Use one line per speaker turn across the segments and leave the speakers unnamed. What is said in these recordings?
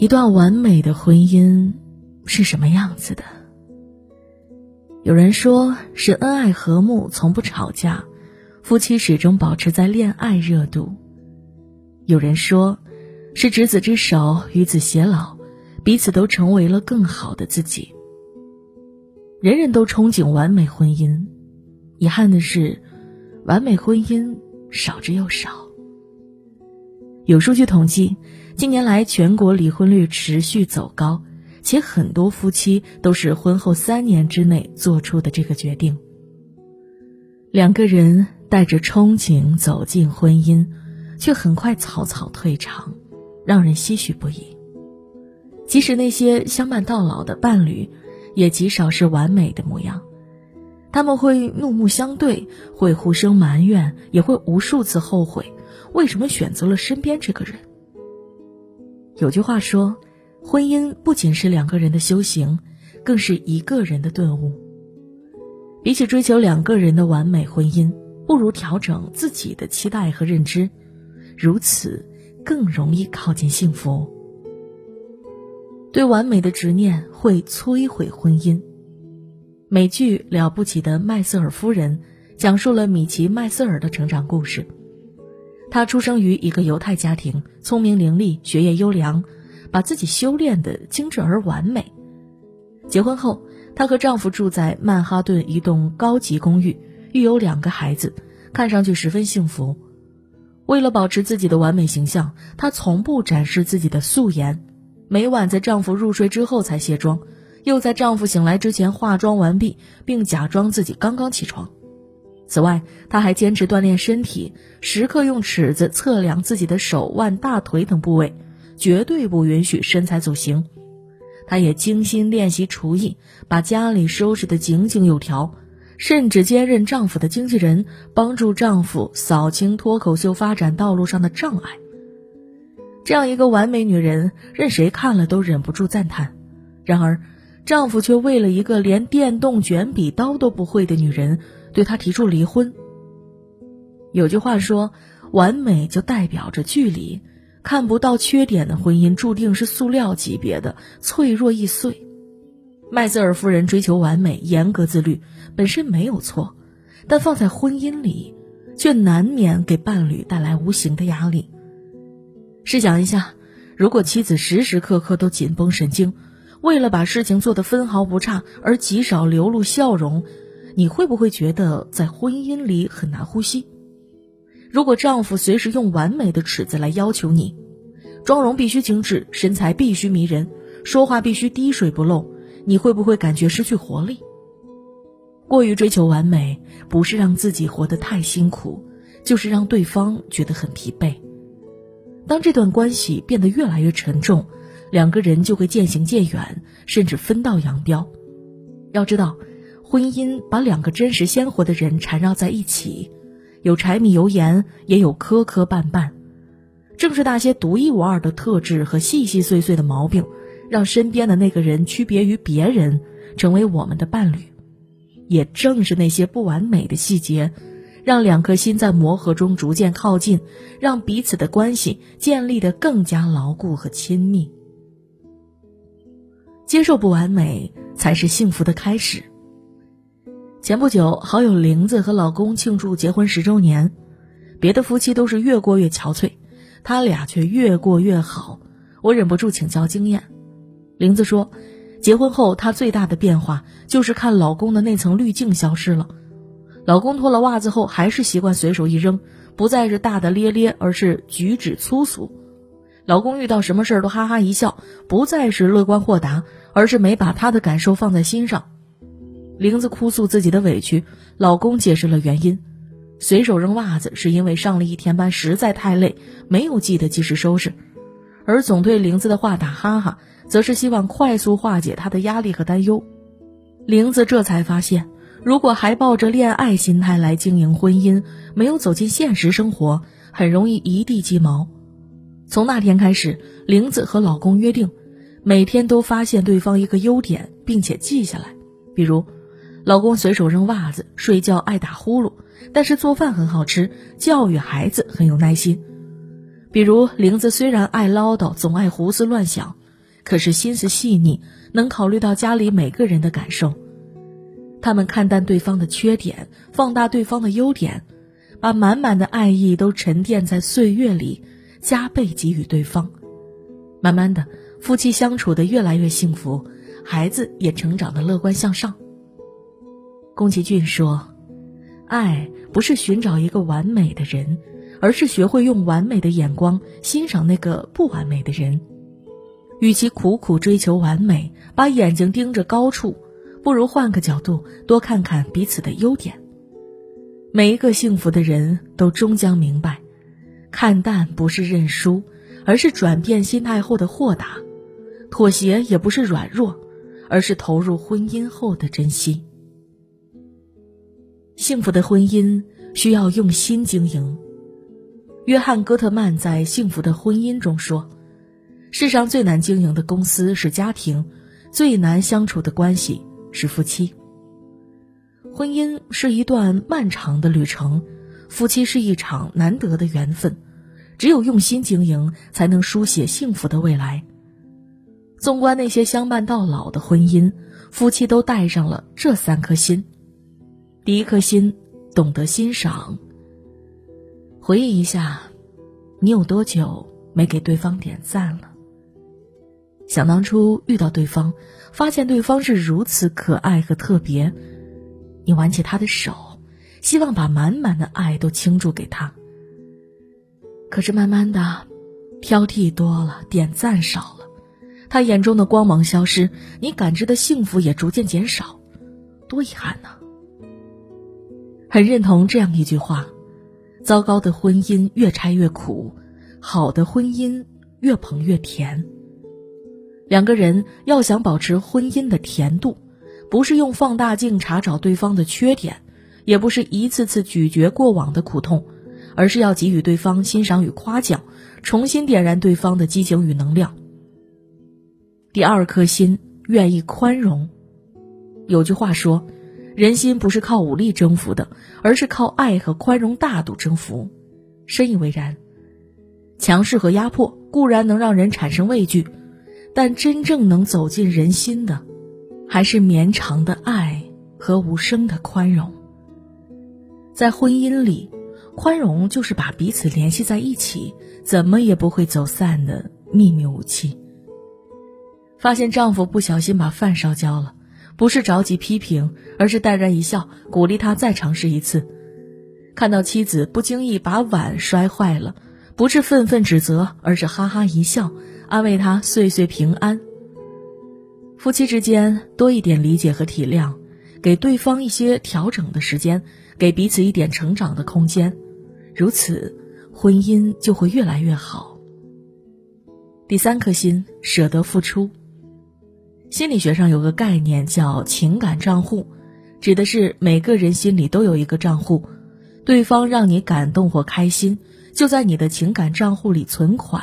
一段完美的婚姻是什么样子的？有人说是恩爱和睦，从不吵架，夫妻始终保持在恋爱热度；有人说是执子之手，与子偕老，彼此都成为了更好的自己。人人都憧憬完美婚姻，遗憾的是，完美婚姻少之又少。有数据统计。近年来，全国离婚率持续走高，且很多夫妻都是婚后三年之内做出的这个决定。两个人带着憧憬走进婚姻，却很快草草退场，让人唏嘘不已。即使那些相伴到老的伴侣，也极少是完美的模样。他们会怒目相对，会互生埋怨，也会无数次后悔，为什么选择了身边这个人。有句话说，婚姻不仅是两个人的修行，更是一个人的顿悟。比起追求两个人的完美婚姻，不如调整自己的期待和认知，如此更容易靠近幸福。对完美的执念会摧毁婚姻。美剧《了不起的麦瑟尔夫人》讲述了米奇·麦瑟尔的成长故事。她出生于一个犹太家庭，聪明伶俐，学业优良，把自己修炼的精致而完美。结婚后，她和丈夫住在曼哈顿一栋高级公寓，育有两个孩子，看上去十分幸福。为了保持自己的完美形象，她从不展示自己的素颜，每晚在丈夫入睡之后才卸妆，又在丈夫醒来之前化妆完毕，并假装自己刚刚起床。此外，她还坚持锻炼身体，时刻用尺子测量自己的手腕、大腿等部位，绝对不允许身材走形。她也精心练习厨艺，把家里收拾得井井有条，甚至兼任丈夫的经纪人，帮助丈夫扫清脱口秀发展道路上的障碍。这样一个完美女人，任谁看了都忍不住赞叹。然而，丈夫却为了一个连电动卷笔刀都不会的女人。对他提出离婚。有句话说：“完美就代表着距离，看不到缺点的婚姻注定是塑料级别的，脆弱易碎。”麦瑟尔夫人追求完美、严格自律，本身没有错，但放在婚姻里，却难免给伴侣带来无形的压力。试想一下，如果妻子时时刻刻都紧绷神经，为了把事情做得分毫不差而极少流露笑容。你会不会觉得在婚姻里很难呼吸？如果丈夫随时用完美的尺子来要求你，妆容必须精致，身材必须迷人，说话必须滴水不漏，你会不会感觉失去活力？过于追求完美，不是让自己活得太辛苦，就是让对方觉得很疲惫。当这段关系变得越来越沉重，两个人就会渐行渐远，甚至分道扬镳。要知道。婚姻把两个真实鲜活的人缠绕在一起，有柴米油盐，也有磕磕绊绊。正是那些独一无二的特质和细细碎碎的毛病，让身边的那个人区别于别人，成为我们的伴侣。也正是那些不完美的细节，让两颗心在磨合中逐渐靠近，让彼此的关系建立得更加牢固和亲密。接受不完美，才是幸福的开始。前不久，好友玲子和老公庆祝结婚十周年，别的夫妻都是越过越憔悴，他俩却越过越好。我忍不住请教经验。玲子说，结婚后她最大的变化就是看老公的那层滤镜消失了。老公脱了袜子后，还是习惯随手一扔，不再是大大咧咧，而是举止粗俗。老公遇到什么事儿都哈哈一笑，不再是乐观豁达，而是没把他的感受放在心上。玲子哭诉自己的委屈，老公解释了原因：随手扔袜子是因为上了一天班实在太累，没有记得及时收拾；而总对玲子的话打哈哈，则是希望快速化解她的压力和担忧。玲子这才发现，如果还抱着恋爱心态来经营婚姻，没有走进现实生活，很容易一地鸡毛。从那天开始，玲子和老公约定，每天都发现对方一个优点，并且记下来，比如。老公随手扔袜子，睡觉爱打呼噜，但是做饭很好吃，教育孩子很有耐心。比如玲子虽然爱唠叨，总爱胡思乱想，可是心思细腻，能考虑到家里每个人的感受。他们看淡对方的缺点，放大对方的优点，把满满的爱意都沉淀在岁月里，加倍给予对方。慢慢的，夫妻相处的越来越幸福，孩子也成长的乐观向上。宫崎骏说：“爱不是寻找一个完美的人，而是学会用完美的眼光欣赏那个不完美的人。与其苦苦追求完美，把眼睛盯着高处。”不如换个角度，多看看彼此的优点。每一个幸福的人都终将明白，看淡不是认输，而是转变心态后的豁达；妥协也不是软弱，而是投入婚姻后的珍惜。幸福的婚姻需要用心经营。约翰·戈特曼在《幸福的婚姻》中说：“世上最难经营的公司是家庭，最难相处的关系。”是夫妻。婚姻是一段漫长的旅程，夫妻是一场难得的缘分，只有用心经营，才能书写幸福的未来。纵观那些相伴到老的婚姻，夫妻都带上了这三颗心：一颗心，懂得欣赏。回忆一下，你有多久没给对方点赞了？想当初遇到对方，发现对方是如此可爱和特别，你挽起他的手，希望把满满的爱都倾注给他。可是慢慢的，挑剔多了，点赞少了，他眼中的光芒消失，你感知的幸福也逐渐减少，多遗憾呐！很认同这样一句话：糟糕的婚姻越拆越苦，好的婚姻越捧越甜。两个人要想保持婚姻的甜度，不是用放大镜查找对方的缺点，也不是一次次咀嚼过往的苦痛，而是要给予对方欣赏与夸奖，重新点燃对方的激情与能量。第二颗心愿意宽容。有句话说，人心不是靠武力征服的，而是靠爱和宽容大度征服。深以为然。强势和压迫固然能让人产生畏惧。但真正能走进人心的，还是绵长的爱和无声的宽容。在婚姻里，宽容就是把彼此联系在一起，怎么也不会走散的秘密武器。发现丈夫不小心把饭烧焦了，不是着急批评，而是淡然一笑，鼓励他再尝试一次。看到妻子不经意把碗摔坏了，不是愤愤指责，而是哈哈一笑。安慰他岁岁平安。夫妻之间多一点理解和体谅，给对方一些调整的时间，给彼此一点成长的空间，如此，婚姻就会越来越好。第三颗心舍得付出。心理学上有个概念叫情感账户，指的是每个人心里都有一个账户，对方让你感动或开心，就在你的情感账户里存款。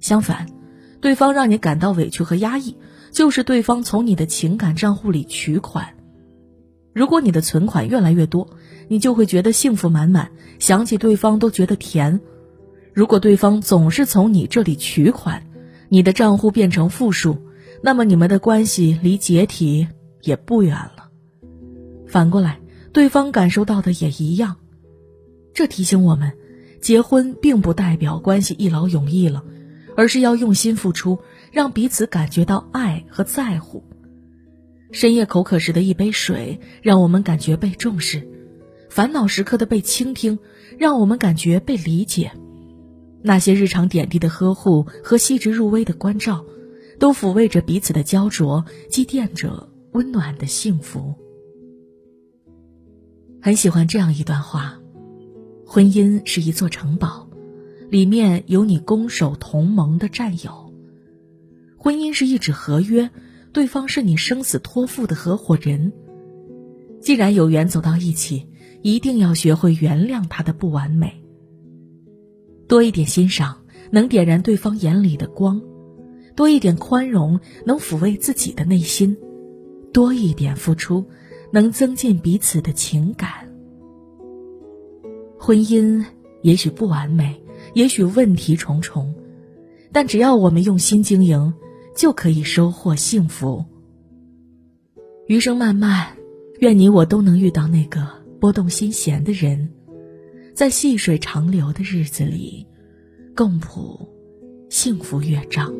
相反。对方让你感到委屈和压抑，就是对方从你的情感账户里取款。如果你的存款越来越多，你就会觉得幸福满满，想起对方都觉得甜。如果对方总是从你这里取款，你的账户变成负数，那么你们的关系离解体也不远了。反过来，对方感受到的也一样。这提醒我们，结婚并不代表关系一劳永逸了。而是要用心付出，让彼此感觉到爱和在乎。深夜口渴时的一杯水，让我们感觉被重视；烦恼时刻的被倾听，让我们感觉被理解。那些日常点滴的呵护和细致入微的关照，都抚慰着彼此的焦灼，积淀着温暖的幸福。很喜欢这样一段话：婚姻是一座城堡。里面有你攻守同盟的战友，婚姻是一纸合约，对方是你生死托付的合伙人。既然有缘走到一起，一定要学会原谅他的不完美。多一点欣赏，能点燃对方眼里的光；多一点宽容，能抚慰自己的内心；多一点付出，能增进彼此的情感。婚姻也许不完美。也许问题重重，但只要我们用心经营，就可以收获幸福。余生漫漫，愿你我都能遇到那个拨动心弦的人，在细水长流的日子里，共谱幸福乐章。